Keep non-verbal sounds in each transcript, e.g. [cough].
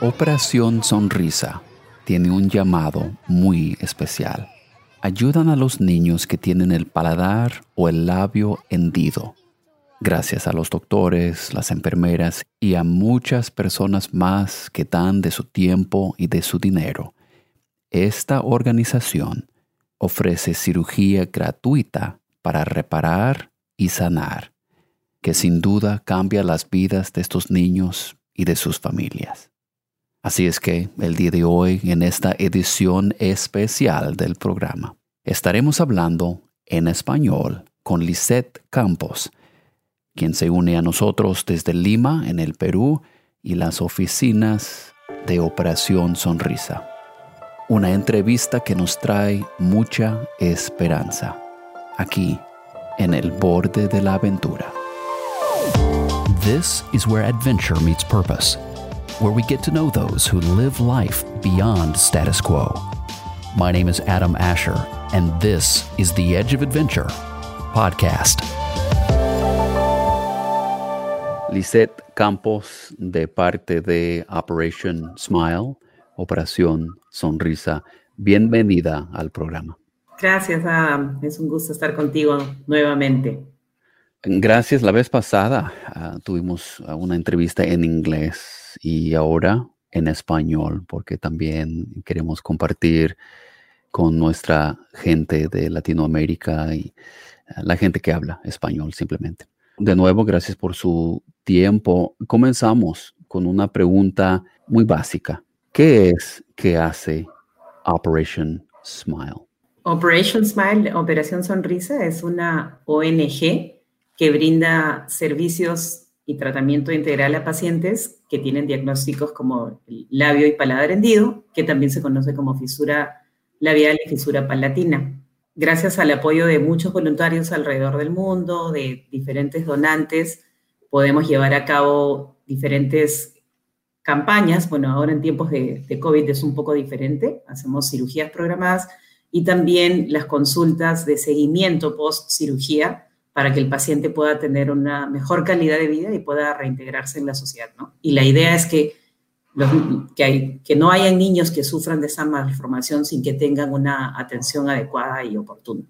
Operación Sonrisa tiene un llamado muy especial. Ayudan a los niños que tienen el paladar o el labio hendido. Gracias a los doctores, las enfermeras y a muchas personas más que dan de su tiempo y de su dinero, esta organización ofrece cirugía gratuita para reparar y sanar, que sin duda cambia las vidas de estos niños y de sus familias. Así es que el día de hoy, en esta edición especial del programa, estaremos hablando en español con Lisette Campos, quien se une a nosotros desde Lima, en el Perú, y las oficinas de Operación Sonrisa. Una entrevista que nos trae mucha esperanza, aquí, en el borde de la aventura. This is where adventure meets purpose. where we get to know those who live life beyond status quo. My name is Adam Asher, and this is the Edge of Adventure podcast. Lisette Campos, de parte de Operation Smile, Operación Sonrisa, bienvenida al programa. Gracias, Adam. Es un gusto estar contigo nuevamente. Gracias. La vez pasada uh, tuvimos una entrevista en inglés y ahora en español, porque también queremos compartir con nuestra gente de Latinoamérica y eh, la gente que habla español simplemente. De nuevo, gracias por su tiempo. Comenzamos con una pregunta muy básica. ¿Qué es que hace Operation Smile? Operation Smile, Operación Sonrisa, es una ONG que brinda servicios y tratamiento integral a pacientes que tienen diagnósticos como labio y paladar hendido, que también se conoce como fisura labial y fisura palatina. Gracias al apoyo de muchos voluntarios alrededor del mundo, de diferentes donantes, podemos llevar a cabo diferentes campañas. Bueno, ahora en tiempos de, de COVID es un poco diferente, hacemos cirugías programadas y también las consultas de seguimiento post cirugía para que el paciente pueda tener una mejor calidad de vida y pueda reintegrarse en la sociedad, ¿no? Y la idea es que, que, hay, que no hayan niños que sufran de esa malformación sin que tengan una atención adecuada y oportuna.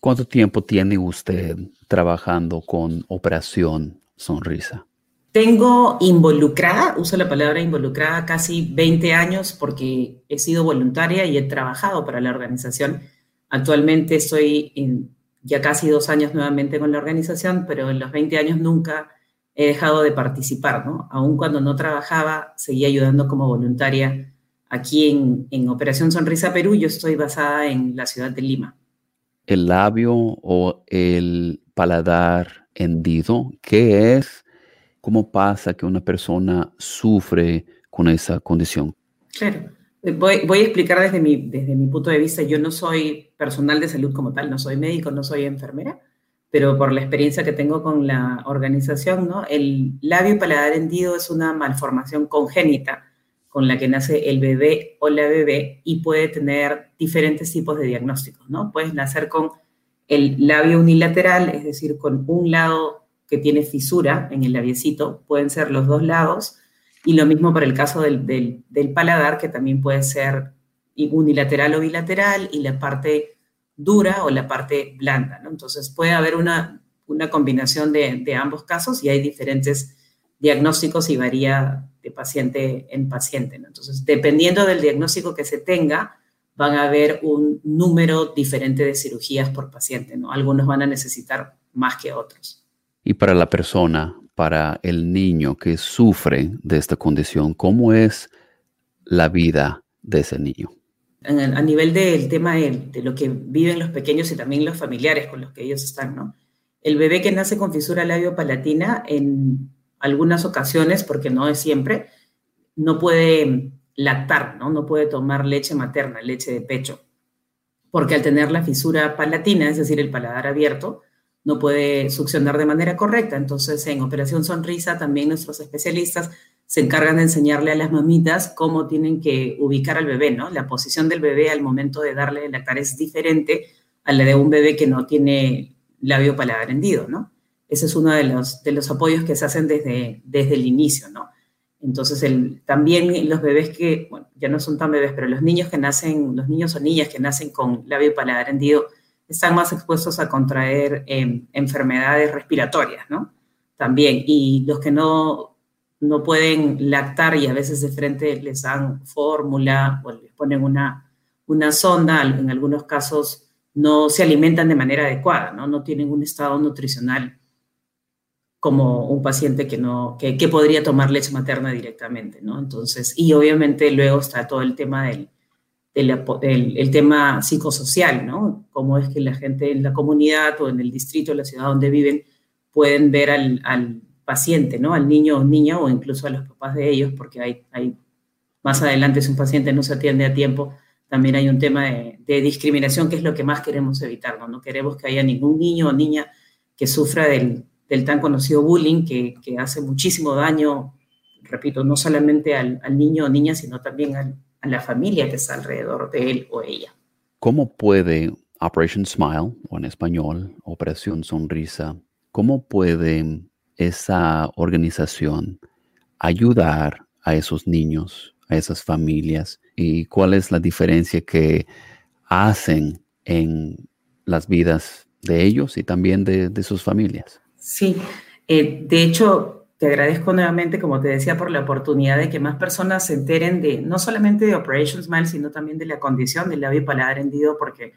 ¿Cuánto tiempo tiene usted trabajando con Operación Sonrisa? Tengo involucrada, uso la palabra involucrada, casi 20 años porque he sido voluntaria y he trabajado para la organización. Actualmente estoy en, ya casi dos años nuevamente con la organización, pero en los 20 años nunca he dejado de participar, ¿no? Aún cuando no trabajaba, seguía ayudando como voluntaria aquí en, en Operación Sonrisa Perú. Yo estoy basada en la ciudad de Lima. ¿El labio o el paladar hendido? ¿Qué es? ¿Cómo pasa que una persona sufre con esa condición? Claro. Voy, a explicar desde mi, desde mi punto de vista. Yo no soy personal de salud como tal, no soy médico, no soy enfermera, pero por la experiencia que tengo con la organización, ¿no? El labio paladar hendido es una malformación congénita con la que nace el bebé o la bebé y puede tener diferentes tipos de diagnósticos, ¿no? Puedes nacer con el labio unilateral, es decir, con un lado que tiene fisura en el labiecito, pueden ser los dos lados, y lo mismo para el caso del, del, paladar, que también puede ser unilateral o bilateral, y la parte dura o la parte blanda. Entonces puede haber una, una combinación de, ambos casos y hay diferentes diagnósticos y varía de paciente en paciente. Entonces, dependiendo del diagnóstico que se tenga, van a haber un número diferente de cirugías por paciente. ¿no? Algunos van a necesitar más que otros. Y para la persona, para el niño que sufre de esta condición? ¿Cómo es la vida de ese niño? A nivel del tema de, lo que viven los pequeños y también los familiares con los que ellos están, ¿no? El bebé que nace con fisura labio-palatina, en algunas ocasiones, porque no es siempre, no puede lactar, ¿no? No puede tomar leche materna, leche de pecho, porque al tener la fisura palatina, es decir, el paladar abierto, no puede succionar de manera correcta. Entonces, en Operación Sonrisa, también nuestros especialistas se encargan de enseñarle a las mamitas cómo tienen que ubicar al bebé, ¿no? La posición del bebé al momento de darle el lactar es diferente a la de un bebé que no tiene labio paladar hendido, ¿no? ese es uno de los, de los apoyos que se hacen desde, desde el inicio, ¿no? Entonces, el, también los bebés que, bueno, ya no son tan bebés, pero los niños que nacen, los niños o niñas que nacen con labio paladar hendido, están más expuestos a contraer em, enfermedades respiratorias, ¿no? También, y los que no, no pueden lactar y a veces de frente les dan fórmula o les ponen una, una sonda, en algunos casos no se alimentan de manera adecuada, ¿no? No tienen un estado nutricional como un paciente que no, que, podría tomar leche materna directamente, ¿no? Entonces, y obviamente luego está todo el tema del, el tema psicosocial, ¿no? Cómo es que la gente en la comunidad o en el distrito, en la ciudad donde viven, pueden ver al, paciente, ¿no? Al niño o niña o incluso a los papás de ellos, porque hay, más adelante si un paciente no se atiende a tiempo, también hay un tema de, discriminación que es lo que más queremos evitar, ¿no? No queremos que haya ningún niño o niña que sufra del, tan conocido bullying que, que, hace muchísimo daño, repito, no solamente al, al niño o niña, sino también al, a la familia que está alrededor de él o ella. ¿Cómo puede Operation Smile, o en español, Operación Sonrisa, cómo puede esa organización ayudar a esos niños, a esas familias? ¿Y cuál es la diferencia que hacen en las vidas de ellos y también de, de sus familias? Sí, eh, de hecho, te agradezco nuevamente, como te decía, por la oportunidad de que más personas se enteren de no solamente de Operation Smile, sino también de la condición del labio paladar hendido, porque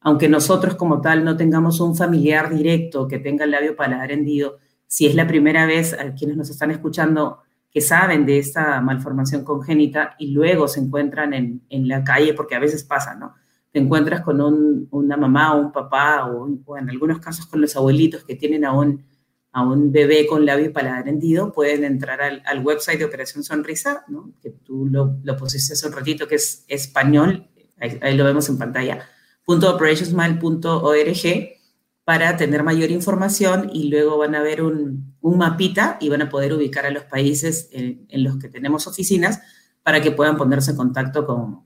aunque nosotros como tal no tengamos un familiar directo que tenga el labio paladar hendido, si es la primera vez a quienes nos están escuchando que saben de esta malformación congénita y luego se encuentran en, en la calle, porque a veces pasa, ¿no? Te encuentras con una mamá o un papá o en algunos casos con los abuelitos que tienen aún a un bebé con labio paladar hendido, pueden entrar al, website de Operación Sonrisa, ¿no? que tú lo, lo, pusiste hace un ratito, que es español, ahí, lo vemos en pantalla, .operationsmile.org para tener mayor información y luego van a ver un, un mapita y van a poder ubicar a los países en, en, los que tenemos oficinas para que puedan ponerse en contacto con,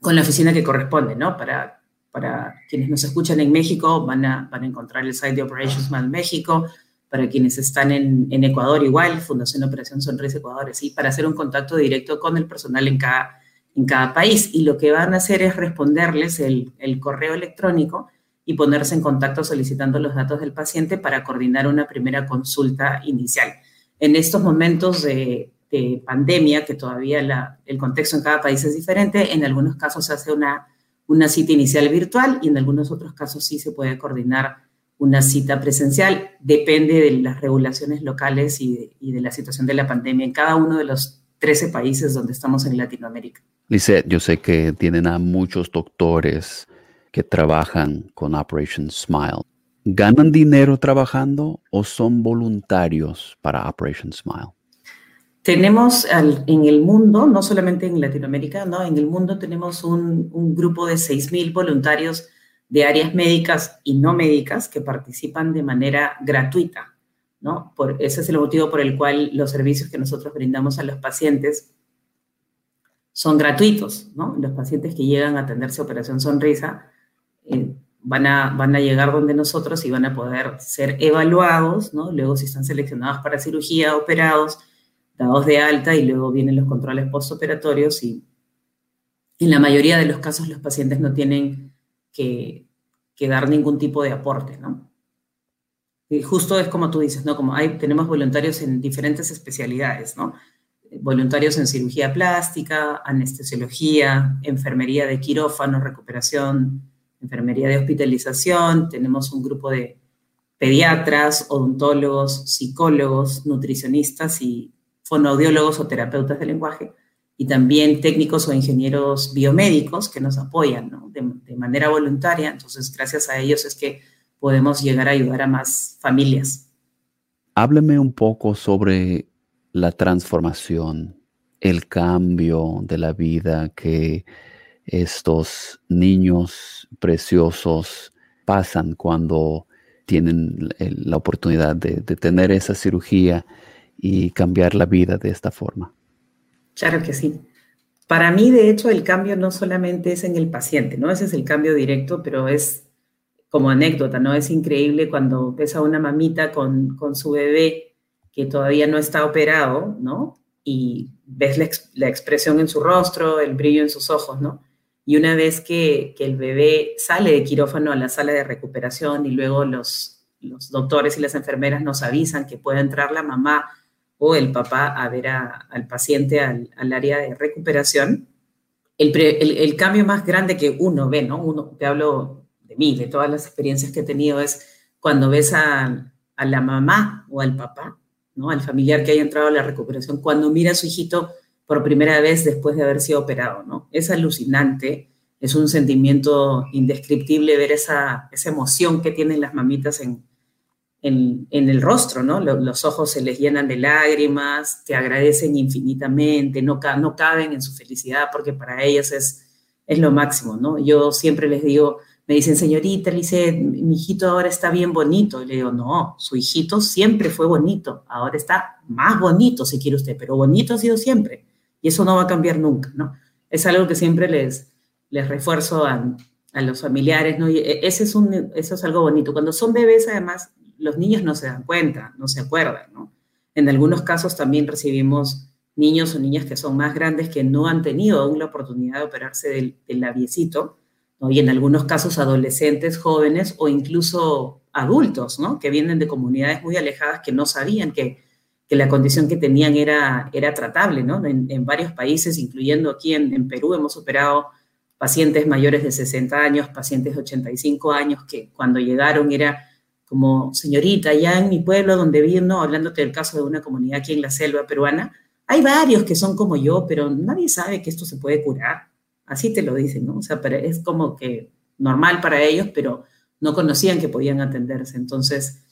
con la oficina que corresponde, ¿no? Para, para quienes nos escuchan en México, van a, van a encontrar el site de Operations Smile México, para quienes están en, en, Ecuador igual, Fundación Operación Sonrisa Ecuador, así, para hacer un contacto directo con el personal en cada, en cada país. Y lo que van a hacer es responderles el, el correo electrónico y ponerse en contacto solicitando los datos del paciente para coordinar una primera consulta inicial. En estos momentos de, de pandemia, que todavía la, el contexto en cada país es diferente, en algunos casos se hace una, una cita inicial virtual y en algunos otros casos sí se puede coordinar una cita presencial. Depende de las regulaciones locales y de, la situación de la pandemia en cada uno de los 13 países donde estamos en Latinoamérica. Lisette, yo sé que tienen a muchos doctores que trabajan con Operation Smile. ¿Ganan dinero trabajando o son voluntarios para Operation Smile? Tenemos en el mundo, no solamente en Latinoamérica, no, en el mundo tenemos un, un grupo de 6.000 voluntarios de áreas médicas y no médicas que participan de manera gratuita, ¿no? Por, ese es el motivo por el cual los servicios que nosotros brindamos a los pacientes son gratuitos, ¿no? Los pacientes que llegan a atenderse a Operación Sonrisa eh, van, a, van a llegar donde nosotros y van a poder ser evaluados, ¿no? Luego si están seleccionados para cirugía, operados, dados de alta y luego vienen los controles postoperatorios y en la mayoría de los casos los pacientes no tienen que, dar ningún tipo de aporte, ¿no? Y justo es como tú dices, ¿no? Como hay, tenemos voluntarios en diferentes especialidades, ¿no? Voluntarios en cirugía plástica, anestesiología, enfermería de quirófano, recuperación, enfermería de hospitalización, tenemos un grupo de pediatras, odontólogos, psicólogos, nutricionistas y fonoaudiólogos o terapeutas de lenguaje y también técnicos o ingenieros biomédicos que nos apoyan de, manera voluntaria. Entonces, gracias a ellos es que podemos llegar a ayudar a más familias. Hábleme un poco sobre la transformación, el cambio de la vida que estos niños preciosos pasan cuando tienen la oportunidad de tener esa cirugía y cambiar la vida de esta forma. Claro que sí. Para mí, de hecho, el cambio no solamente es en el paciente, ¿no? Ese es el cambio directo, pero es, como anécdota, ¿no? Es increíble cuando ves a una mamita con, con su bebé que todavía no está operado, ¿no? Y ves la, la, expresión en su rostro, el brillo en sus ojos, ¿no? Y una vez que, que, el bebé sale de quirófano a la sala de recuperación y luego los, los doctores y las enfermeras nos avisan que puede entrar la mamá o el papá a ver al paciente al, al, área de recuperación, el, el, el, cambio más grande que uno ve, ¿no? Uno, te hablo de mí, de todas las experiencias que he tenido, es cuando ves a, a la mamá o al papá, ¿no? Al familiar que haya entrado a la recuperación, cuando mira a su hijito por primera vez después de haber sido operado, ¿no? Es alucinante, es un sentimiento indescriptible ver esa, esa emoción que tienen las mamitas en, en, en el rostro, ¿no? Los, los, ojos se les llenan de lágrimas, te agradecen infinitamente, no, no caben en su felicidad porque para ellas es, es lo máximo, ¿no? Yo siempre les digo, me dicen, señorita, dice, mi hijito ahora está bien bonito. Y le digo, no, su hijito siempre fue bonito, ahora está más bonito si quiere usted, pero bonito ha sido siempre. Y eso no va a cambiar nunca, ¿no? Es algo que siempre les, les refuerzo a, los familiares, ¿no? Y e, eso es algo bonito. Cuando son bebés, además, los niños no se dan cuenta, no se acuerdan, ¿no? En algunos casos también recibimos niños o niñas que son más grandes que no han tenido aún la oportunidad de operarse del, del. Y en algunos casos adolescentes, jóvenes o incluso adultos, ¿no? Que vienen de comunidades muy alejadas que no sabían que que la condición que tenían era, era tratable, ¿no? En, en varios países, incluyendo aquí en, en, Perú, hemos operado pacientes mayores de 60 años, pacientes de 85 años, que cuando llegaron era como, señorita, ya en mi pueblo donde vino, hablándote del caso de una comunidad aquí en la selva peruana, hay varios que son como yo, pero nadie sabe que esto se puede curar. Así te lo dicen, ¿no? O sea, es como que normal para ellos, pero no conocían que podían atenderse. Entonces,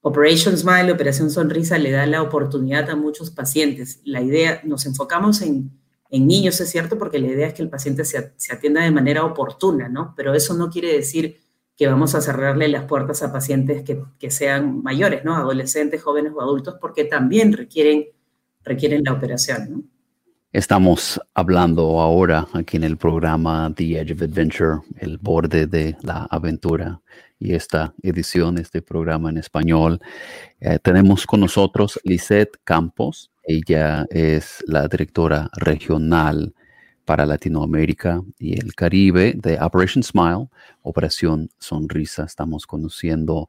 Operation Smile, Operación Sonrisa, le da la oportunidad a muchos pacientes. La idea, nos enfocamos en, en niños, es cierto, porque la idea es que el paciente se, se, atienda de manera oportuna, ¿no? Pero eso no quiere decir que vamos a cerrarle las puertas a pacientes que, que sean mayores, ¿no? Adolescentes, jóvenes o adultos, porque también requieren, requieren la operación, ¿no? Estamos hablando ahora aquí en el programa The Edge of Adventure, el borde de la aventura y esta edición, este programa en español. Eh, tenemos con nosotros Lisette Campos. Ella es la directora regional para Latinoamérica y el Caribe de Operation Smile, Operación Sonrisa. Estamos conociendo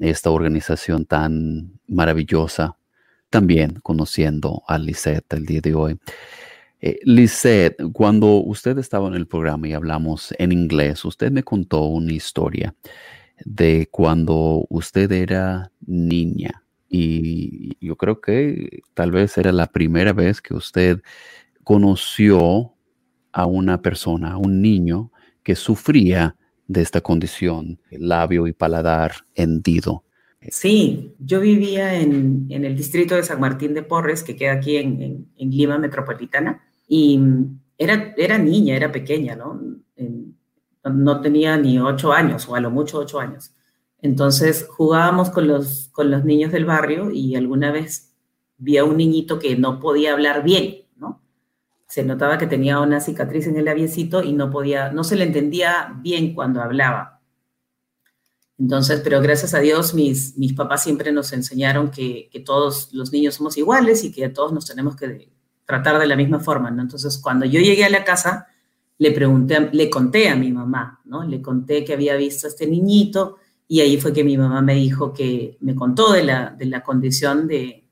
esta organización tan maravillosa, también conociendo a Lisette el día de hoy. Eh, Lisette, cuando usted estaba en el programa y hablamos en inglés, usted me contó una historia de cuando usted era niña. Y yo creo que tal vez era la primera vez que usted conoció a una persona, a un niño que sufría de esta condición, labio y paladar hendido. Sí, yo vivía en, el distrito de San Martín de Porres, que queda aquí en, en, Lima Metropolitana, y era, era niña, era pequeña, ¿no? No tenía ni ocho años, o a lo mucho ocho años. Entonces jugábamos con los, con los niños del barrio y alguna vez vi a un niñito que no podía hablar bien. Se notaba que tenía una cicatriz en el labiecito y no podía, no se le entendía bien cuando hablaba. Entonces, pero gracias a Dios mis, mis papás siempre nos enseñaron que, que todos los niños somos iguales y que todos nos tenemos que tratar de la misma forma, ¿no? Entonces, cuando yo llegué a la casa, le pregunté, le conté a mi mamá, ¿no? Le conté que había visto a este niñito y ahí fue que mi mamá me dijo que me contó de la, de la condición de,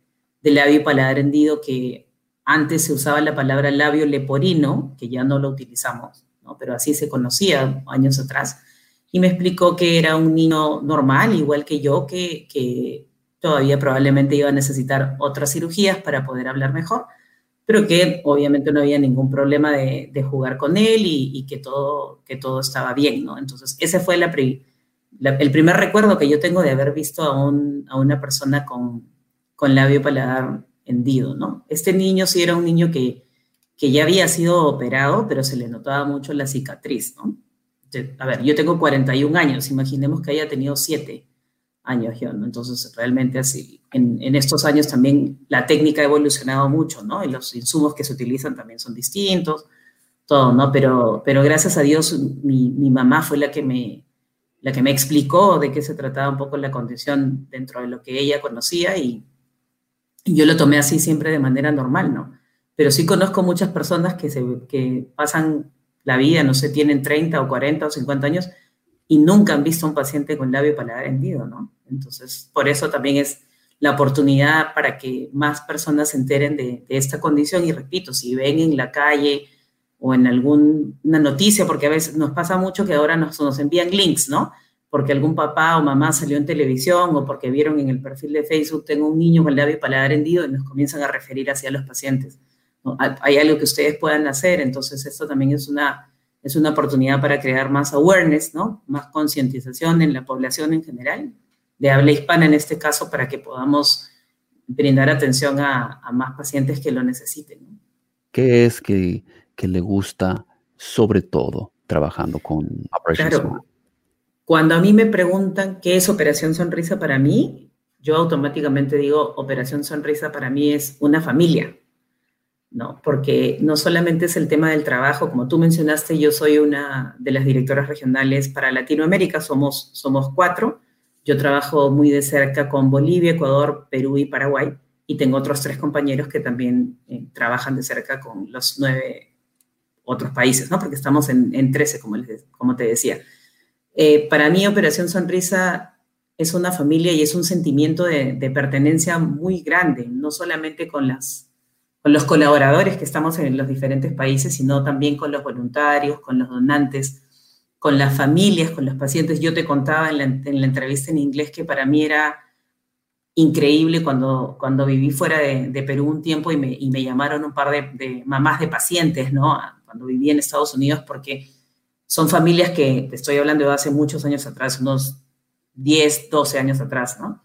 de labio y paladar hendido que antes se usaba la palabra labio leporino, que ya no lo utilizamos, ¿no? Pero así se conocía años atrás. Y me explicó que era un niño normal, igual que yo, que, que todavía probablemente iba a necesitar otras cirugías para poder hablar mejor pero que obviamente no había ningún problema de, de jugar con él y, y, que, todo, que todo estaba bien, ¿no? Entonces, ese fue la, la, el primer recuerdo que yo tengo de haber visto a, un, a una persona con, con labio paladar hendido, ¿no? Este niño sí era un niño que, que ya había sido operado, pero se le notaba mucho la cicatriz, ¿no? A ver, yo tengo 41 años, imaginemos que haya tenido 7 años ¿no? Entonces, realmente así, en, en, estos años también la técnica ha evolucionado mucho, ¿no? Y los insumos que se utilizan también son distintos, todo, ¿no? Pero, pero gracias a Dios mi, mi mamá fue la que me, la que me explicó de qué se trataba un poco la condición dentro de lo que ella conocía y, yo lo tomé así siempre de manera normal, ¿no? Pero sí conozco muchas personas que, se, que pasan la vida, no sé, tienen 30 o 40 o 50 años y nunca han visto a un paciente con labio paladar hendido, ¿no? Entonces, por eso también es la oportunidad para que más personas se enteren de, esta condición y repito, si ven en la calle o en alguna noticia, porque a veces nos pasa mucho que ahora nos, nos envían links, ¿no? Porque algún papá o mamá salió en televisión o porque vieron en el perfil de Facebook, tengo un niño con labio paladar hendido y nos comienzan a referir hacia los pacientes. Hay algo que ustedes puedan hacer, entonces esto también es una, es una oportunidad para crear más awareness, ¿no? Más concientización en la población en general de habla hispana en este caso para que podamos brindar atención a, más pacientes que lo necesiten. ¿Qué es que, le gusta sobre todo trabajando con Operación claro. Cuando a mí me preguntan qué es Operación Sonrisa para mí, yo automáticamente digo, Operación Sonrisa para mí es una familia, ¿no? Porque no solamente es el tema del trabajo, como tú mencionaste, yo soy una de las directoras regionales para Latinoamérica, somos, somos cuatro, yo trabajo muy de cerca con Bolivia, Ecuador, Perú y Paraguay, y tengo otros tres compañeros que también eh, trabajan de cerca con los nueve otros países, ¿no? Porque estamos en, en 13, como, les, como te decía. Eh, para mí, Operación Sonrisa es una familia y es un sentimiento de, pertenencia muy grande, no solamente con, los colaboradores que estamos en los diferentes países, sino también con los voluntarios, con los donantes, con las familias, con los pacientes. Yo te contaba en la, entrevista en inglés que para mí era increíble cuando, cuando viví fuera de, Perú un tiempo y me, y me, llamaron un par de, mamás de pacientes, ¿no? Cuando viví en Estados Unidos, porque son familias que, te estoy hablando de hace muchos años atrás, unos 10, 12 años atrás, ¿no?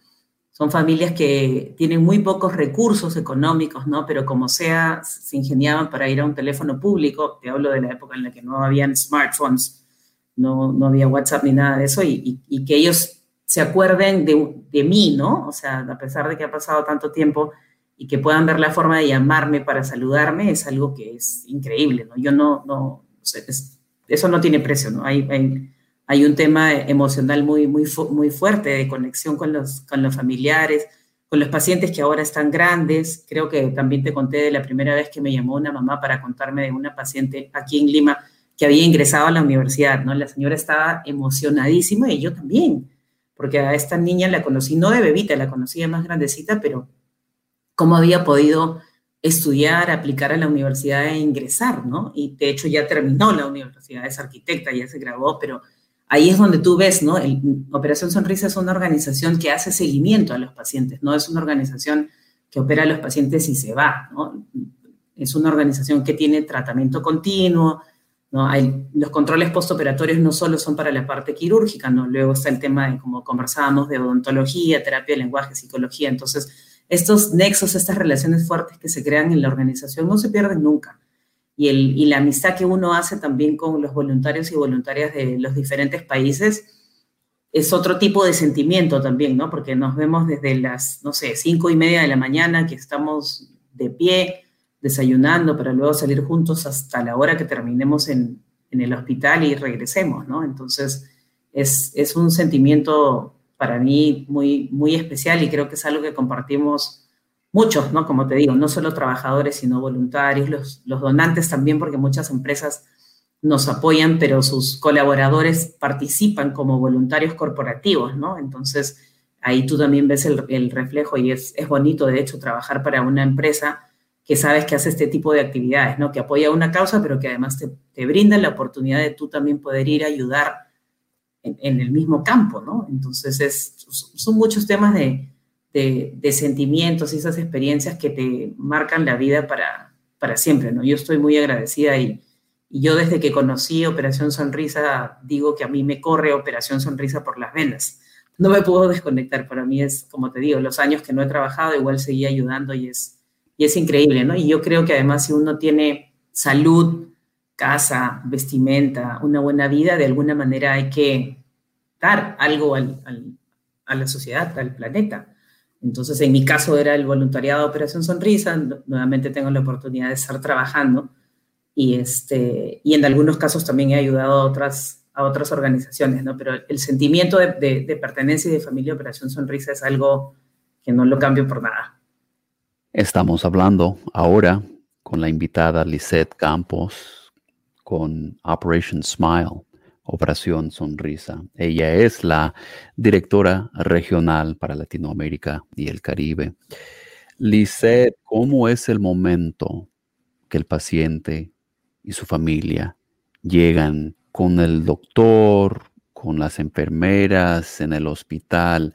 Son familias que tienen muy pocos recursos económicos, ¿no? Pero como sea, se ingeniaban para ir a un teléfono público, te hablo de la época en la que no habían smartphones, no, no había WhatsApp ni nada de eso, y, y, que ellos se acuerden de, de, mí, ¿no? O sea, a pesar de que ha pasado tanto tiempo y que puedan ver la forma de llamarme para saludarme, es algo que es increíble, ¿no? Yo no, no, eso no tiene precio, ¿no? Hay, hay, un tema emocional muy, muy, muy fuerte de conexión con los, con los familiares, con los pacientes que ahora están grandes. Creo que también te conté de la primera vez que me llamó una mamá para contarme de una paciente aquí en Lima que había ingresado a la universidad, ¿no? La señora estaba emocionadísima y yo también, porque a esta niña la conocí, no de bebita, la conocía más grandecita, pero cómo había podido estudiar, aplicar a la universidad e ingresar, ¿no? Y de hecho ya terminó la universidad, es arquitecta, ya se graduó, pero ahí es donde tú ves, ¿no? El, Operación Sonrisa es una organización que hace seguimiento a los pacientes, no es una organización que opera a los pacientes y se va, ¿no? Es una organización que tiene tratamiento continuo, ¿no? Hay, los controles postoperatorios no solo son para la parte quirúrgica, ¿no? luego está el tema de, como conversábamos, de odontología, terapia de lenguaje, psicología. Entonces, estos nexos, estas relaciones fuertes que se crean en la organización no se pierden nunca. Y, el, y la amistad que uno hace también con los voluntarios y voluntarias de los diferentes países es otro tipo de sentimiento también, ¿no? Porque nos vemos desde las, no sé, cinco y media de la mañana que estamos de pie, desayunando para luego salir juntos hasta la hora que terminemos en, en el hospital y regresemos, ¿no? Entonces, es, es, un sentimiento para mí muy, muy especial y creo que es algo que compartimos muchos, ¿no? Como te digo, no solo trabajadores, sino voluntarios, los, los donantes también, porque muchas empresas nos apoyan, pero sus colaboradores participan como voluntarios corporativos, ¿no? Entonces, ahí tú también ves el, el reflejo y es, es bonito, de hecho, trabajar para una empresa que sabes que hace este tipo de actividades, ¿no? Que apoya una causa, pero que además te, te brinda la oportunidad de tú también poder ir a ayudar en, el mismo campo, ¿no? Entonces, es, son muchos temas de, de, sentimientos y esas experiencias que te marcan la vida para, para siempre, ¿no? Yo estoy muy agradecida y, y yo desde que conocí Operación Sonrisa, digo que a mí me corre Operación Sonrisa por las venas. No me puedo desconectar, para mí es, como te digo, los años que no he trabajado, igual seguí ayudando y es, y es increíble, ¿no? Y yo creo que además si uno tiene salud, casa, vestimenta, una buena vida, de alguna manera hay que dar algo al, a la sociedad, al planeta. Entonces, en mi caso era el voluntariado de Operación Sonrisa, nuevamente tengo la oportunidad de estar trabajando y, este, y en algunos casos también he ayudado a otras a otras organizaciones, ¿no? Pero el sentimiento de, de pertenencia y de familia Operación Sonrisa es algo que no lo cambio por nada. Estamos hablando ahora con la invitada Lisette Campos con Operation Smile, Operación Sonrisa. Ella es la directora regional para Latinoamérica y el Caribe. Lisette, ¿cómo es el momento que el paciente y su familia llegan con el doctor, con las enfermeras en el hospital?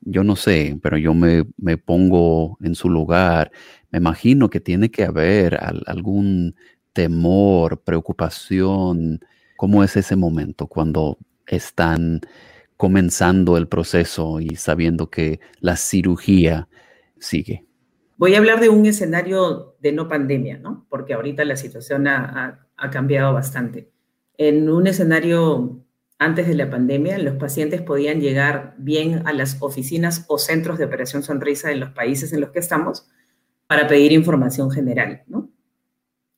Yo no sé, pero yo me, pongo en su lugar. Me imagino que tiene que haber algún temor, preocupación. ¿Cómo es ese momento cuando están comenzando el proceso y sabiendo que la cirugía sigue? Voy a hablar de un escenario de no pandemia, ¿no? Porque ahorita la situación ha, cambiado bastante. En un escenario antes de la pandemia, los pacientes podían llegar bien a las oficinas o centros de operación sonrisa en los países en los que estamos para pedir información general, ¿no?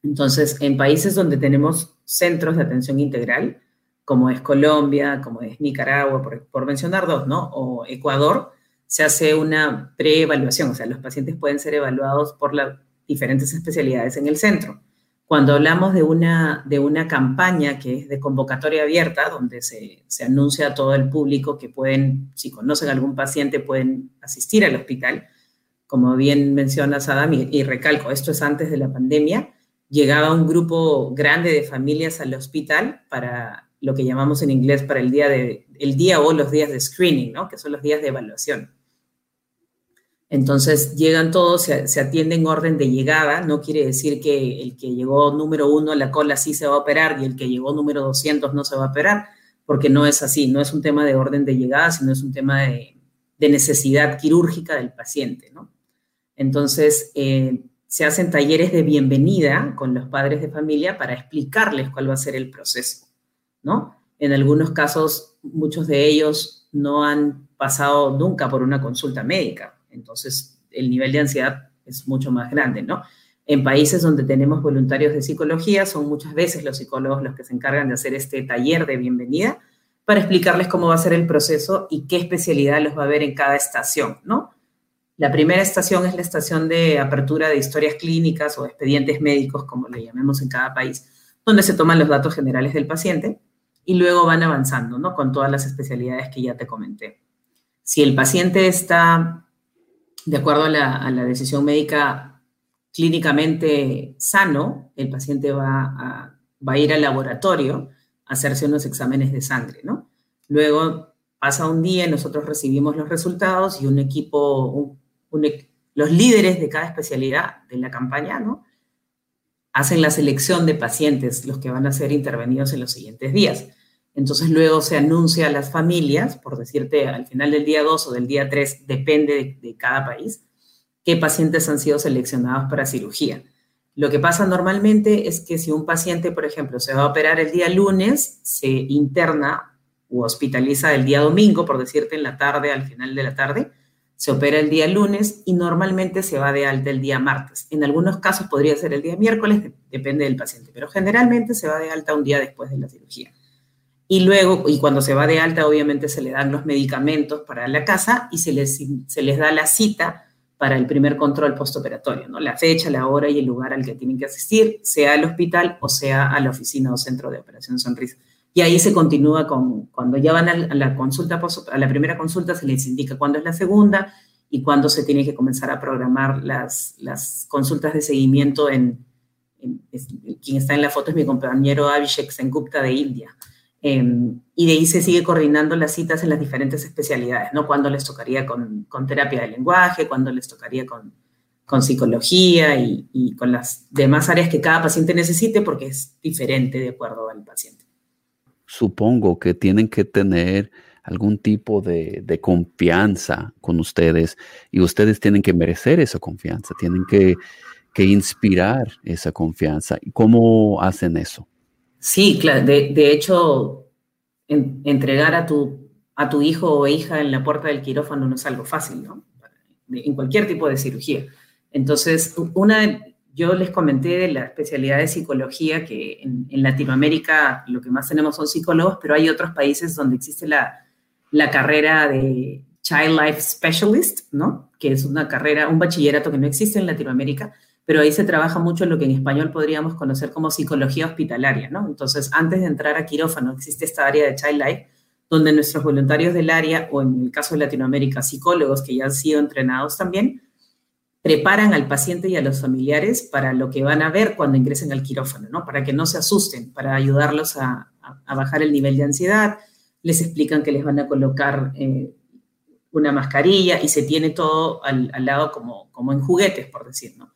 Entonces, en países donde tenemos centros de atención integral, como es Colombia, como es Nicaragua, por, por mencionar dos, ¿no? O Ecuador, se hace una preevaluación, o sea, los pacientes pueden ser evaluados por las diferentes especialidades en el centro. Cuando hablamos de una, de una campaña que es de convocatoria abierta, donde se, se anuncia a todo el público que pueden, si conocen a algún paciente, pueden asistir al hospital, como bien menciona Sadam, y, recalco, esto es antes de la pandemia, llegaba un grupo grande de familias al hospital para lo que llamamos en inglés para el día, de, el día o los días de screening, ¿no? que son los días de evaluación. Entonces llegan todos, se, atiende en orden de llegada, no quiere decir que el que llegó número uno a la cola sí se va a operar y el que llegó número 200 no se va a operar, porque no es así, no es un tema de orden de llegada, sino es un tema de, necesidad quirúrgica del paciente, ¿no? Entonces, eh, se hacen talleres de bienvenida con los padres de familia para explicarles cuál va a ser el proceso, ¿no? En algunos casos, muchos de ellos no han pasado nunca por una consulta médica, entonces, el nivel de ansiedad es mucho más grande, ¿no? En países donde tenemos voluntarios de psicología, son muchas veces los psicólogos los que se encargan de hacer este taller de bienvenida para explicarles cómo va a ser el proceso y qué especialidad los va a haber en cada estación, ¿no? La primera estación es la estación de apertura de historias clínicas o expedientes médicos, como le llamemos en cada país, donde se toman los datos generales del paciente y luego van avanzando, ¿no? Con todas las especialidades que ya te comenté. Si el paciente está de acuerdo a la, decisión médica clínicamente sano, el paciente va a, va a ir al laboratorio a hacerse unos exámenes de sangre, ¿no? Luego pasa un día, nosotros recibimos los resultados y un equipo, los líderes de cada especialidad de la campaña, ¿no? Hacen la selección de pacientes, los que van a ser intervenidos en los siguientes días. Entonces luego se anuncia a las familias, por decirte, al final del día 2 o del día 3, depende de, cada país, qué pacientes han sido seleccionados para cirugía. Lo que pasa normalmente es que si un paciente, por ejemplo, se va a operar el día lunes, se interna o hospitaliza el día domingo, por decirte, en la tarde, al final de la tarde, se opera el día lunes y normalmente se va de alta el día martes. En algunos casos podría ser el día miércoles, depende del paciente, pero generalmente se va de alta un día después de la cirugía. Y luego, y cuando se va de alta, obviamente se le dan los medicamentos para la casa y se les, se les da la cita para el primer control postoperatorio, ¿no? La fecha, la hora y el lugar al que tienen que asistir, sea al hospital o sea a la oficina o centro de operación sonrisa. Y ahí se continúa con, cuando ya van a la consulta, a la primera consulta se les indica cuándo es la segunda y cuándo se tiene que comenzar a programar las, las consultas de seguimiento en, quien está en la foto es mi compañero Abhishek Sengupta de India. Em, y de ahí se sigue coordinando las citas en las diferentes especialidades, ¿no? Cuándo les tocaría con, con terapia de lenguaje, cuándo les tocaría con, con psicología y, y, con las demás áreas que cada paciente necesite porque es diferente de acuerdo al paciente. Supongo que tienen que tener algún tipo de, confianza con ustedes y ustedes tienen que merecer esa confianza, tienen que, que inspirar esa confianza. ¿Cómo hacen eso? Sí, claro. De, hecho, entregar a tu, a tu hijo o hija en la puerta del quirófano no es algo fácil, ¿no? En cualquier tipo de cirugía. Entonces, una yo les comenté de la especialidad de psicología, que en, Latinoamérica lo que más tenemos son psicólogos, pero hay otros países donde existe la, la carrera de Child Life Specialist, ¿no? Que es una carrera, un bachillerato que no existe en Latinoamérica, pero ahí se trabaja mucho en lo que en español podríamos conocer como psicología hospitalaria, ¿no? Entonces, antes de entrar a quirófano, existe esta área de Child Life, donde nuestros voluntarios del área, o en el caso de Latinoamérica, psicólogos que ya han sido entrenados también, preparan al paciente y a los familiares para lo que van a ver cuando ingresen al quirófano, ¿no? Para que no se asusten, para ayudarlos a, bajar el nivel de ansiedad. Les explican que les van a colocar eh, una mascarilla y se tiene todo al, lado como, como en juguetes, por decir, ¿no?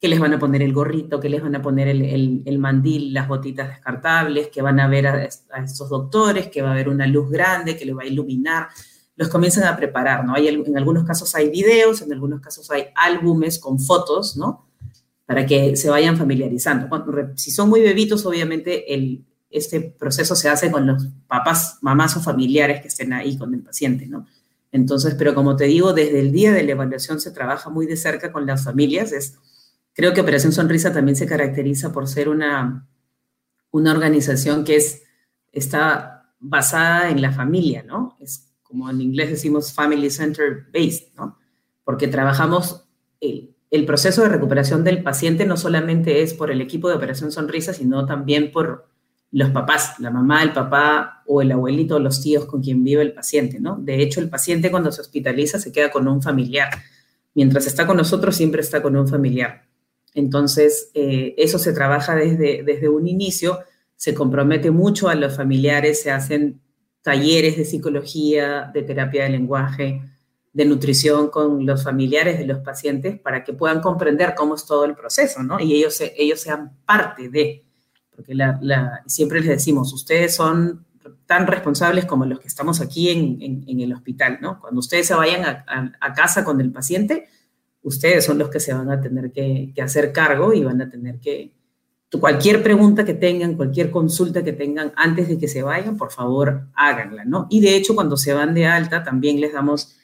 Que les van a poner el gorrito, que les van a poner el, mandil, las botitas descartables, que van a ver a, a esos doctores, que va a haber una luz grande que les va a iluminar los comienzan a preparar, ¿no? Hay, en algunos casos hay videos, en algunos casos hay álbumes con fotos, ¿no? Para que se vayan familiarizando. si son muy bebitos, obviamente el, este proceso se hace con los papás, mamás o familiares que estén ahí con el paciente, ¿no? Entonces, pero como te digo, desde el día de la evaluación se trabaja muy de cerca con las familias. Es, creo que Operación Sonrisa también se caracteriza por ser una, una organización que es, está basada en la familia, ¿no? Es como en inglés decimos family center based, ¿no? Porque trabajamos el, el, proceso de recuperación del paciente no solamente es por el equipo de Operación Sonrisa, sino también por los papás, la mamá, el papá o el abuelito o los tíos con quien vive el paciente, ¿no? De hecho, el paciente cuando se hospitaliza se queda con un familiar. Mientras está con nosotros, siempre está con un familiar. Entonces, eh, eso se trabaja desde, desde un inicio, se compromete mucho a los familiares, se hacen talleres de psicología, de terapia de lenguaje, de nutrición con los familiares de los pacientes para que puedan comprender cómo es todo el proceso, ¿no? Y ellos, ellos sean parte de, porque siempre les decimos, ustedes son tan responsables como los que estamos aquí en, el hospital, ¿no? Cuando ustedes se vayan a, casa con el paciente, ustedes son los que se van a tener que hacer cargo y van a tener que, cualquier pregunta que tengan, cualquier consulta que tengan antes de que se vayan, por favor, háganla, ¿no? Y de hecho, cuando se van de alta, también les damos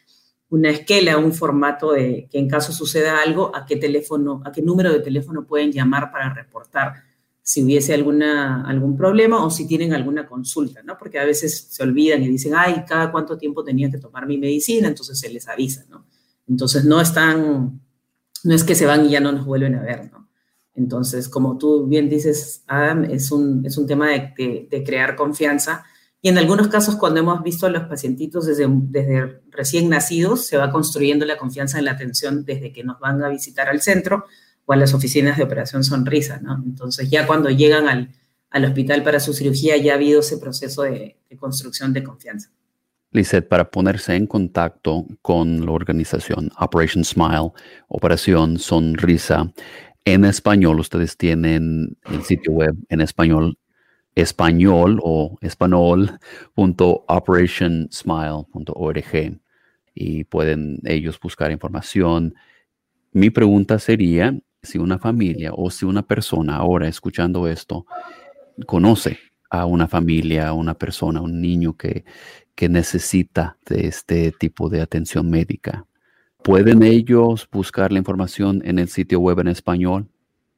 una esquela, un formato de que en caso suceda algo, a qué teléfono, a qué número de teléfono pueden llamar para reportar si hubiese alguna, algún problema o si tienen alguna consulta, ¿no? Porque a veces se olvidan y dicen, ay, cada cuánto tiempo tenía que tomar mi medicina, entonces se les avisa, ¿no? Entonces no están, no es que se van y ya no nos vuelven a ver, ¿no? Entonces, como tú bien dices, Adam, es un, es un tema de, crear confianza. Y en algunos casos, cuando hemos visto a los pacientitos desde, desde recién nacidos, se va construyendo la confianza en la atención desde que nos van a visitar al centro o a las oficinas de Operación Sonrisa, ¿no? Entonces, ya cuando llegan al, al hospital para su cirugía, ya ha habido ese proceso de, de construcción de confianza. Lizeth, para ponerse en contacto con la organización Operation Smile, Operación Sonrisa, en español. Ustedes tienen el sitio web en español, español o español.operationsmile.org y pueden ellos buscar información. Mi pregunta sería si una familia o si una persona ahora escuchando esto conoce a una familia, a una persona, un niño que, que necesita de este tipo de atención médica. ¿Pueden ellos buscar la información en el sitio web en español?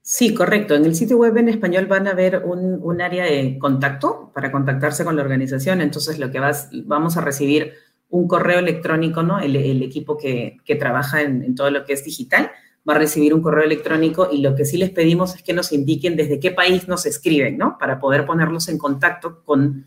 Sí, correcto. En el sitio web en español van a ver un, área de contacto para contactarse con la organización. Entonces, lo que vas, vamos a recibir un correo electrónico, ¿no? El, equipo que, trabaja en, en, todo lo que es digital va a recibir un correo electrónico y lo que sí les pedimos es que nos indiquen desde qué país nos escriben, ¿no? Para poder ponerlos en contacto con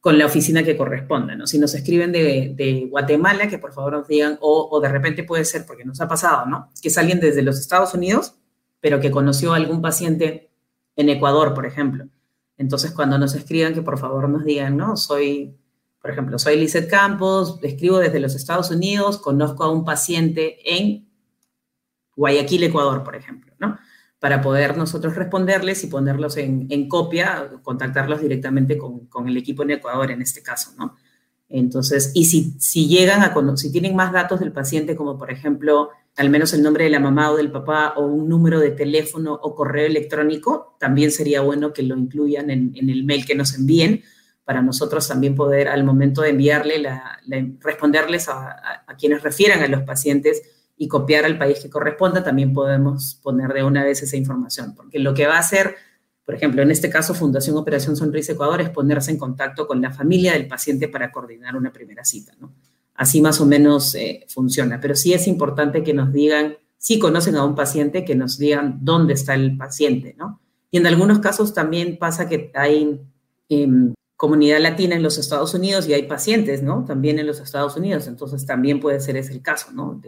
con la oficina que corresponda, ¿no? Si nos escriben de, Guatemala, que por favor nos digan, o, de repente puede ser, porque nos ha pasado, ¿no? Que es alguien desde los Estados Unidos, pero que conoció a algún paciente en Ecuador, por ejemplo. Entonces, cuando nos escriban, que por favor nos digan, ¿no? Soy, por ejemplo, soy Lizeth Campos, escribo desde los Estados Unidos, conozco a un paciente en Guayaquil, Ecuador, por ejemplo, ¿no? Para poder nosotros responderles y ponerlos en, copia, contactarlos directamente con, el equipo en Ecuador en este caso, ¿no? Entonces, y si, llegan a, si tienen más datos del paciente, como por ejemplo, al menos el nombre de la mamá o del papá o un número de teléfono o correo electrónico, también sería bueno que lo incluyan en, el mail que nos envíen para nosotros también poder al momento de enviarle, responderles a, quienes refieran a los pacientes y copiar al país que corresponda, también podemos poner de una vez esa información, porque lo que va a hacer, por ejemplo, en este caso Fundación Operación Sonrisa Ecuador, es ponerse en contacto con la familia del paciente para coordinar una primera cita, ¿no? Así más o menos eh, funciona, pero sí es importante que nos digan, si conocen a un paciente, que nos digan dónde está el paciente, ¿no? Y en algunos casos también pasa que hay em, comunidad latina en los Estados Unidos y hay pacientes, ¿no? También en los Estados Unidos, entonces también puede ser ese el caso, ¿no?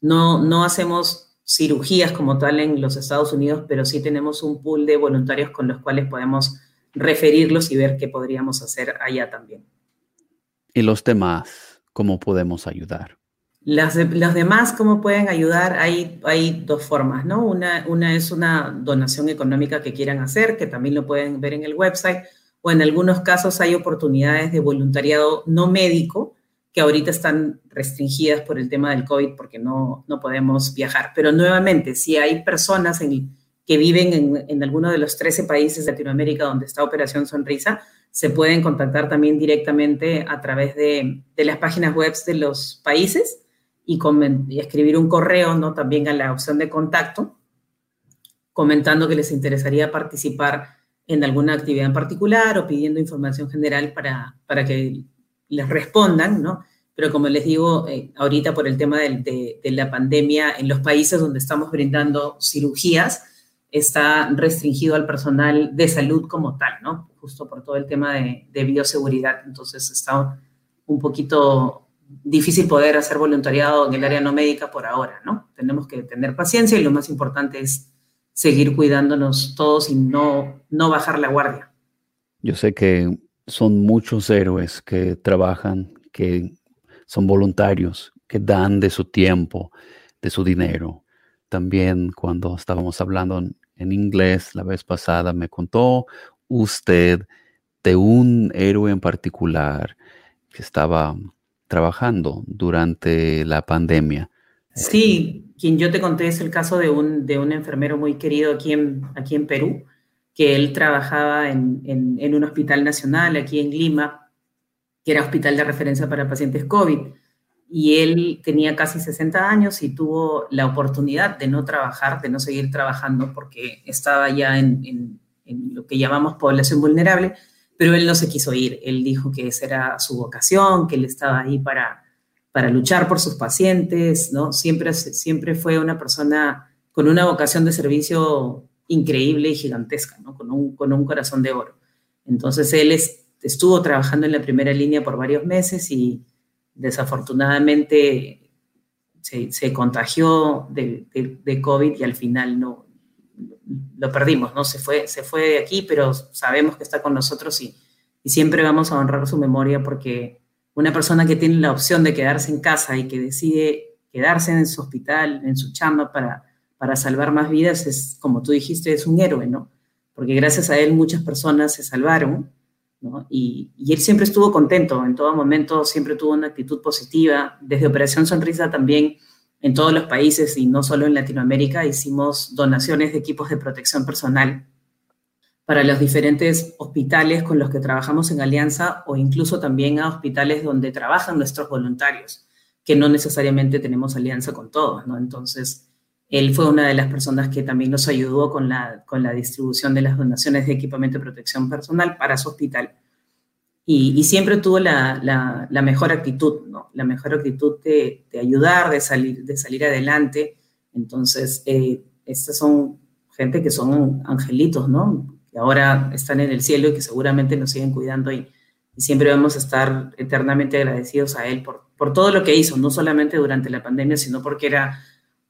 No, no hacemos cirugías como tal en los Estados Unidos, pero sí tenemos un pool de voluntarios con los cuales podemos referirlos y ver qué podríamos hacer allá también. ¿Y los demás, cómo podemos ayudar? Las los demás, ¿cómo pueden ayudar? Hay, hay dos formas, ¿no? Una, una es una donación económica que quieran hacer, que también lo pueden ver en el website o en algunos casos hay oportunidades de voluntariado no médico que ahorita están restringidas por el tema del COVID porque no, no podemos viajar. Pero nuevamente, si hay personas en, que viven en, en alguno de los 13 países de Latinoamérica donde está Operación Sonrisa, se pueden contactar también directamente a través de, de las páginas web de los países y, y, escribir un correo, ¿no? También a la opción de contacto, comentando que les interesaría participar en alguna actividad en particular o pidiendo información general para, para que les respondan, ¿no? Pero como les digo, eh, ahorita por el tema de, la pandemia, en los países donde estamos brindando cirugías, está restringido al personal de salud como tal, ¿no? Justo por todo el tema de, de bioseguridad. Entonces está un poquito difícil poder hacer voluntariado en el área no médica por ahora, ¿no? Tenemos que tener paciencia y lo más importante es seguir cuidándonos todos y no, no bajar la guardia. Yo sé que son muchos héroes que trabajan, que son voluntarios, que dan de su tiempo, de su dinero. También cuando estábamos hablando en, inglés la vez pasada, me contó usted de un héroe en particular que estaba trabajando durante la pandemia. Sí, quien yo te conté es el caso de un, de un enfermero muy querido aquí en, aquí en Perú, que él trabajaba en, en, un hospital nacional aquí en Lima, que era hospital de referencia para pacientes COVID. Y él tenía casi 60 años y tuvo la oportunidad de no trabajar, de no seguir trabajando porque estaba ya en, en lo que llamamos población vulnerable, pero él no se quiso ir. Él dijo que esa era su vocación, que él estaba ahí para, para luchar por sus pacientes, ¿no? Siempre, siempre fue una persona con una vocación de servicio increíble y gigantesca, ¿no? Con un, con un corazón de oro. Entonces él estuvo trabajando en la primera línea por varios meses y desafortunadamente se, contagió de, de, COVID y al final no lo perdimos, ¿no? Se fue, se fue de aquí, pero sabemos que está con nosotros y, y siempre vamos a honrar su memoria porque una persona que tiene la opción de quedarse en casa y que decide quedarse en su hospital, en su chamba para, para salvar más vidas, es, como tú dijiste, es un héroe, ¿no? Porque gracias a él muchas personas se salvaron, ¿no? Y, y él siempre estuvo contento, en todo momento siempre tuvo una actitud positiva. Desde Operación Sonrisa también en todos los países y no solo en Latinoamérica hicimos donaciones de equipos de protección personal para los diferentes hospitales con los que trabajamos en alianza o incluso también a hospitales donde trabajan nuestros voluntarios, que no necesariamente tenemos alianza con todos, ¿no? Entonces, él fue una de las personas que también nos ayudó con la, con la distribución de las donaciones de equipamiento de protección personal para su hospital. Y, siempre tuvo la, la, mejor actitud, ¿no? La mejor actitud de, de, ayudar, de salir, de salir adelante. Entonces, eh, estas son gente que son angelitos, ¿no? que ahora están en el cielo y que seguramente nos siguen cuidando y, siempre vamos a estar eternamente agradecidos a Él por, por todo lo que hizo, no solamente durante la pandemia, sino porque era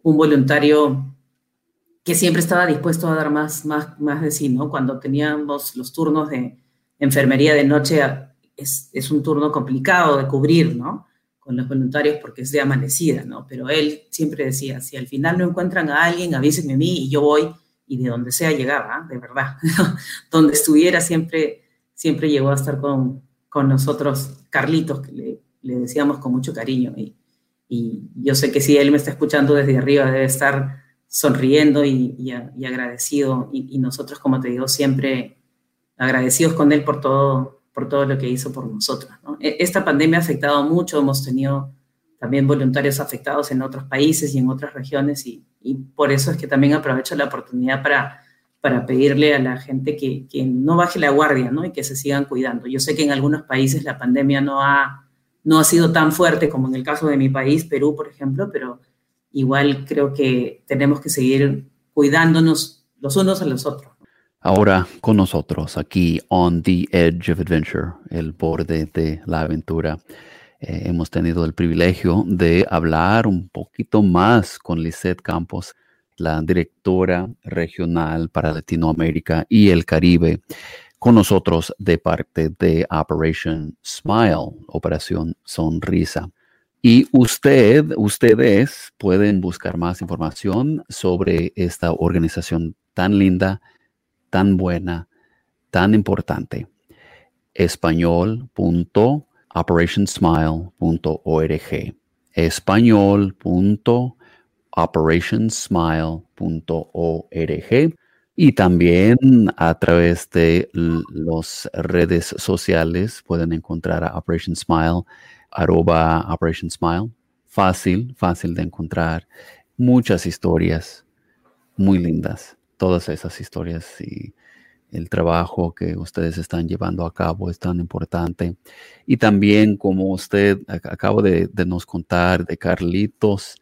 un voluntario que siempre estaba dispuesto a dar más, más, más de sí, ¿no? Cuando teníamos los turnos de enfermería de noche, es, es un turno complicado de cubrir, ¿no? Con los voluntarios porque es de amanecida, ¿no? Pero él siempre decía, si al final no encuentran a alguien, avísenme a mí y yo voy y de donde sea llegaba, de verdad, [laughs] donde estuviera siempre, siempre llegó a estar con, con nosotros Carlitos, que le, le, decíamos con mucho cariño. Y, y, yo sé que si él me está escuchando desde arriba, debe estar sonriendo y, agradecido. Y, nosotros, como te digo, siempre agradecidos con él por todo, por todo lo que hizo por nosotros. ¿no? E, esta pandemia ha afectado mucho, hemos tenido también voluntarios afectados en otros países y en otras regiones y, por eso es que también aprovecho la oportunidad para, para pedirle a la gente que, que, no baje la guardia ¿no? y que se sigan cuidando. Yo sé que en algunos países la pandemia no ha, no ha sido tan fuerte como en el caso de mi país, Perú, por ejemplo, pero igual creo que tenemos que seguir cuidándonos los unos a los otros. Ahora con nosotros aquí on the edge of adventure, el borde de la aventura. Eh, hemos tenido el privilegio de hablar un poquito más con Lisette Campos, la directora regional para Latinoamérica y el Caribe, con nosotros de parte de Operation Smile, Operación Sonrisa. Y usted, ustedes pueden buscar más información sobre esta organización tan linda, tan buena, tan importante. español.operationsmile.org español.operationsmile.org y también a través de las redes sociales pueden encontrar a Operation Smile arroba Operation Smile. Fácil, fácil de encontrar. Muchas historias muy lindas. Todas esas historias y el trabajo que ustedes están llevando a cabo es tan importante. Y también, como usted acabo de, de nos contar de Carlitos,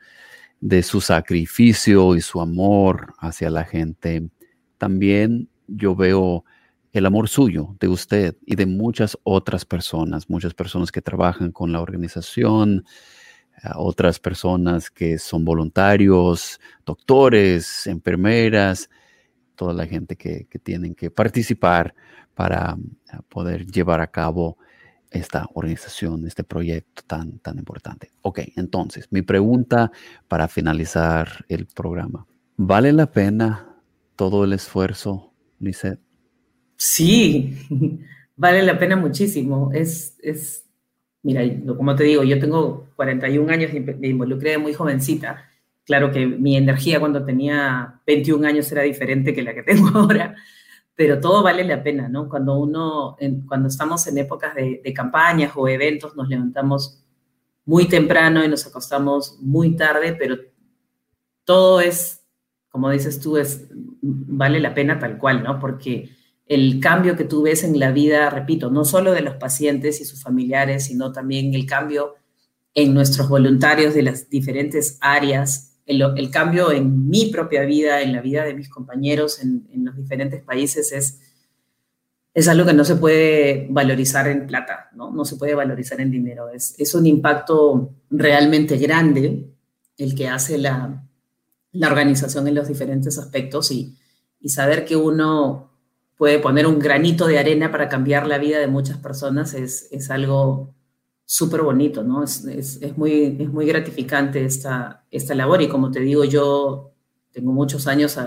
de su sacrificio y su amor hacia la gente, también yo veo el amor suyo, de usted y de muchas otras personas, muchas personas que trabajan con la organización, otras personas que son voluntarios, doctores, enfermeras, toda la gente que, que tienen que participar para ah, poder llevar a cabo esta organización, este proyecto tan, tan importante. Ok, entonces, mi pregunta para finalizar el programa. ¿Vale la pena todo el esfuerzo, Lisette? Sí, [laughs] vale la pena muchísimo. Es, es, mira, como te digo, yo tengo 41 años y me involucré de muy jovencita. Claro que mi energía cuando tenía 21 años era diferente que la que [laughs] tengo ahora, pero todo vale la pena, ¿no? Cuando uno, cuando estamos en épocas de, de campañas o eventos, nos levantamos muy temprano y nos acostamos muy tarde, pero todo es, como dices tú, es, vale la pena tal cual, ¿no? Porque el cambio que tú ves en la vida, repito, no solo de los pacientes y sus familiares, sino también el cambio en nuestros voluntarios de las diferentes áreas, el, cambio en mi propia vida, en la vida de mis compañeros en, los diferentes países es, es algo que no se puede valorizar en plata, no, no se puede valorizar en dinero. Es, es un impacto realmente grande el que hace la, la organización en los diferentes aspectos y, y saber que uno puede poner un granito de arena para cambiar la vida de muchas personas es, es algo súper bonito, ¿no? Es, es, es, muy, es muy gratificante esta, esta labor y como te digo, yo tengo muchos años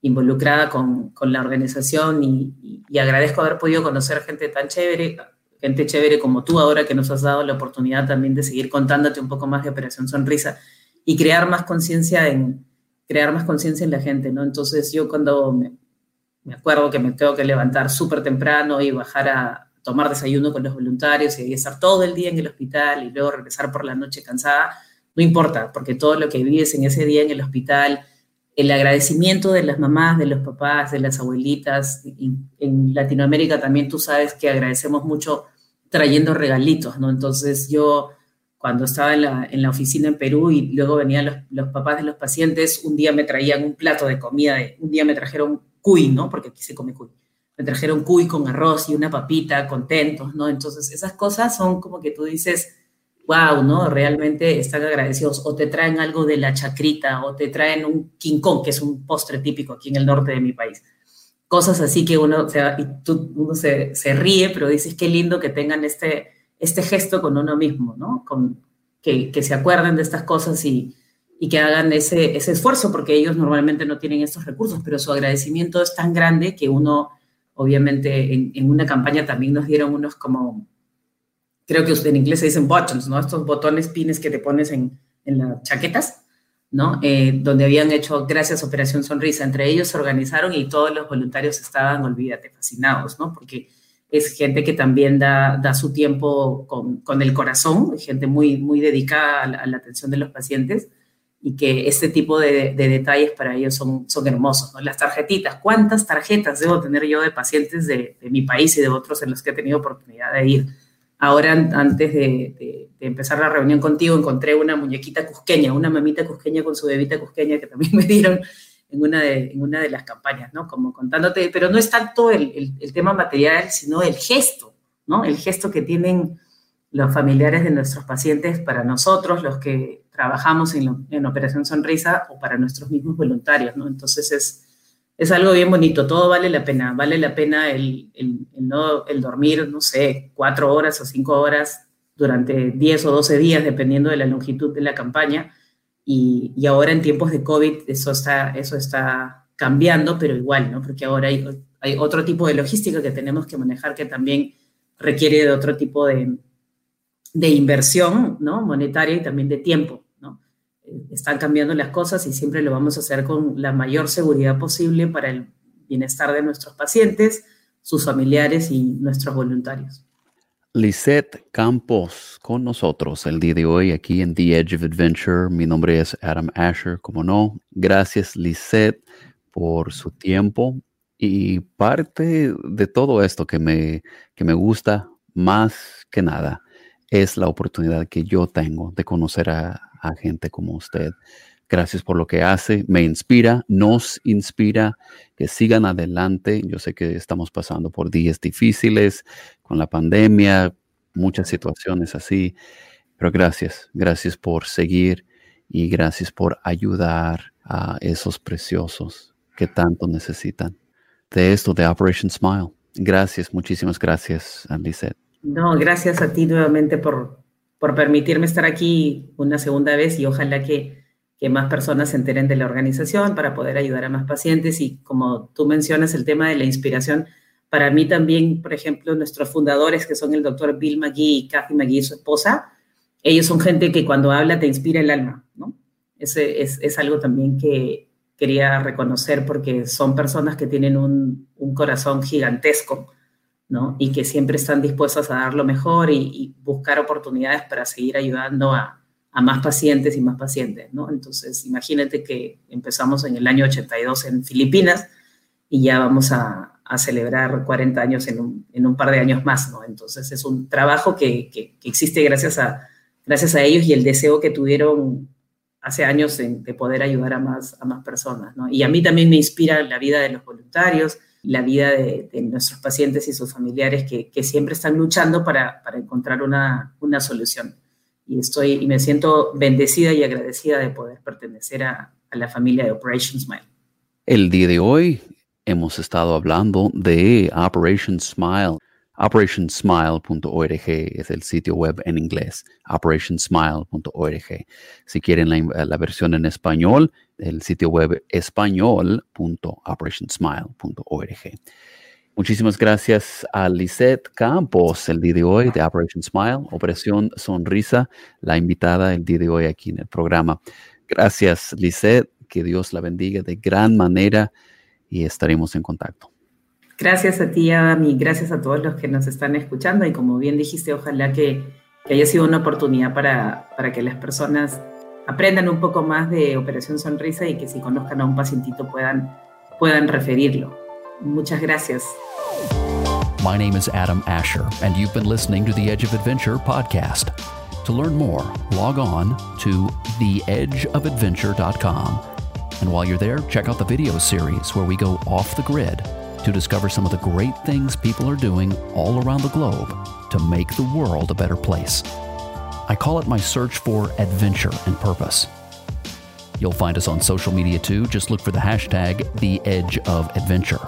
involucrada con, con, la organización y, y, agradezco haber podido conocer gente tan chévere, gente chévere como tú ahora que nos has dado la oportunidad también de seguir contándote un poco más de Operación Sonrisa y crear más conciencia en crear más conciencia en la gente, ¿no? Entonces yo cuando me, me acuerdo que me tengo que levantar súper temprano y bajar a tomar desayuno con los voluntarios y estar todo el día en el hospital y luego regresar por la noche cansada. No importa, porque todo lo que vives en ese día en el hospital, el agradecimiento de las mamás, de los papás, de las abuelitas, en Latinoamérica también tú sabes que agradecemos mucho trayendo regalitos, ¿no? Entonces yo cuando estaba en la, en la, oficina en Perú y luego venían los, los, papás de los pacientes, un día me traían un plato de comida, un día me trajeron cuy, ¿no? Porque aquí se come cuy. Me trajeron cuy con arroz y una papita, contentos, ¿no? Entonces, esas cosas son como que tú dices, wow, ¿no? Realmente están agradecidos. O te traen algo de la chacrita, o te traen un quincón, que es un postre típico aquí en el norte de mi país. Cosas así que uno, o sea, y tú, uno se, se, ríe, pero dices, qué lindo que tengan este, este gesto con uno mismo, ¿no? Con, que, se acuerden de estas cosas y, que hagan ese, esfuerzo, porque ellos normalmente no tienen estos recursos, pero su agradecimiento es tan grande que uno, obviamente, en, una campaña también nos dieron unos como, creo que en inglés se dicen buttons, ¿no? Estos botones pines que te pones en, en las chaquetas, ¿no? Eh, donde habían hecho, gracias Operación Sonrisa, entre ellos se organizaron y todos los voluntarios estaban, olvídate, fascinados, ¿no? Porque es gente que también da, da su tiempo con, con, el corazón, gente muy, muy dedicada a la, atención de los pacientes y que este tipo de, de detalles para ellos son, son hermosos. Las tarjetitas, ¿cuántas tarjetas debo tener yo de pacientes de, de, mi país y de otros en los que he tenido oportunidad de ir? Ahora, antes de, de, empezar la reunión contigo, encontré una muñequita cusqueña, una mamita cusqueña con su bebita cusqueña que también [laughs] me dieron en una de, en una de las campañas, ¿no? Como contándote, pero no es tanto el, el, tema material, sino el gesto, ¿no? El gesto que tienen los familiares de nuestros pacientes para nosotros, los que trabajamos en, en Operación Sonrisa, o para nuestros mismos voluntarios, ¿no? Entonces es, es algo bien bonito, todo vale la pena, vale la pena el, el, no, el dormir, no sé, cuatro horas o cinco horas durante 10 o 12 días, dependiendo de la longitud de la campaña, y, ahora en tiempos de COVID eso está, eso está cambiando, pero igual, ¿no? Porque ahora hay, hay otro tipo de logística que tenemos que manejar que también requiere de otro tipo de, de inversión, ¿no? Monetaria y también de tiempo, ¿no? Eh, están cambiando las cosas y siempre lo vamos a hacer con la mayor seguridad posible para el bienestar de nuestros pacientes, sus familiares y nuestros voluntarios. Lisette Campos con nosotros el día de hoy aquí en The Edge of Adventure. Mi nombre es Adam Asher, como no. Gracias Lisette por su tiempo y parte de todo esto que me, que me gusta más que nada es la oportunidad que yo tengo de conocer a, a gente como usted. Gracias por lo que hace, me inspira, nos inspira que sigan adelante. Yo sé que estamos pasando por días difíciles con la pandemia, muchas situaciones así, pero gracias, gracias por seguir y gracias por ayudar a esos preciosos que tanto necesitan. De esto, de Operation Smile. Gracias, muchísimas gracias, Lisette. No, gracias a ti nuevamente por, por permitirme estar aquí una segunda vez y ojalá que que más personas se enteren de la organización para poder ayudar a más pacientes. Y como tú mencionas, el tema de la inspiración, para mí también, por ejemplo, nuestros fundadores, que son el doctor Bill McGee y Kathy McGee, su esposa, ellos son gente que cuando habla te inspira el alma, ¿no? Ese es, es algo también que quería reconocer porque son personas que tienen un, un corazón gigantesco, ¿no? Y que siempre están dispuestas a dar lo mejor y, y buscar oportunidades para seguir ayudando a, a más pacientes y más pacientes, ¿no? Entonces, imagínate que empezamos en el año 82 en Filipinas y ya vamos a, celebrar 40 años en un, par de años más, ¿no? Entonces, es un trabajo que, existe gracias a, gracias a ellos y el deseo que tuvieron hace años de poder ayudar a más, a más personas, ¿no? Y a mí también me inspira la vida de los voluntarios, la vida de, nuestros pacientes y sus familiares que, siempre están luchando para, encontrar una, una solución y estoy y me siento bendecida y agradecida de poder pertenecer a, la familia de Operation Smile. El día de hoy hemos estado hablando de Operation Smile. OperationSmile.org es el sitio web en inglés, operationsmile.org. Si quieren la, la, versión en español, el sitio web español.operationsmile.org. Muchísimas gracias a Lisette Campos el día de hoy de Operation Smile, Operación Sonrisa, la invitada el día de hoy aquí en el programa. Gracias, Lisette. Que Dios la bendiga de gran manera y estaremos en contacto. Gracias a ti, y gracias a todos los que nos están escuchando. Y como bien dijiste, ojalá que, haya sido una oportunidad para, para que las personas aprendan un poco más de Operación Sonrisa y que si conozcan a un pacientito puedan, puedan referirlo. Muchas gracias. My name is Adam Asher, and you've been listening to the Edge of Adventure podcast. To learn more, log on to theedgeofadventure.com. And while you're there, check out the video series where we go off the grid to discover some of the great things people are doing all around the globe to make the world a better place. I call it my search for adventure and purpose. You'll find us on social media too. Just look for the hashtag The Edge of Adventure.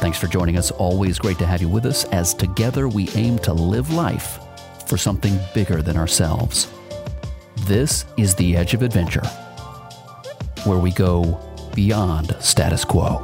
Thanks for joining us. Always great to have you with us as together we aim to live life for something bigger than ourselves. This is The Edge of Adventure, where we go beyond status quo.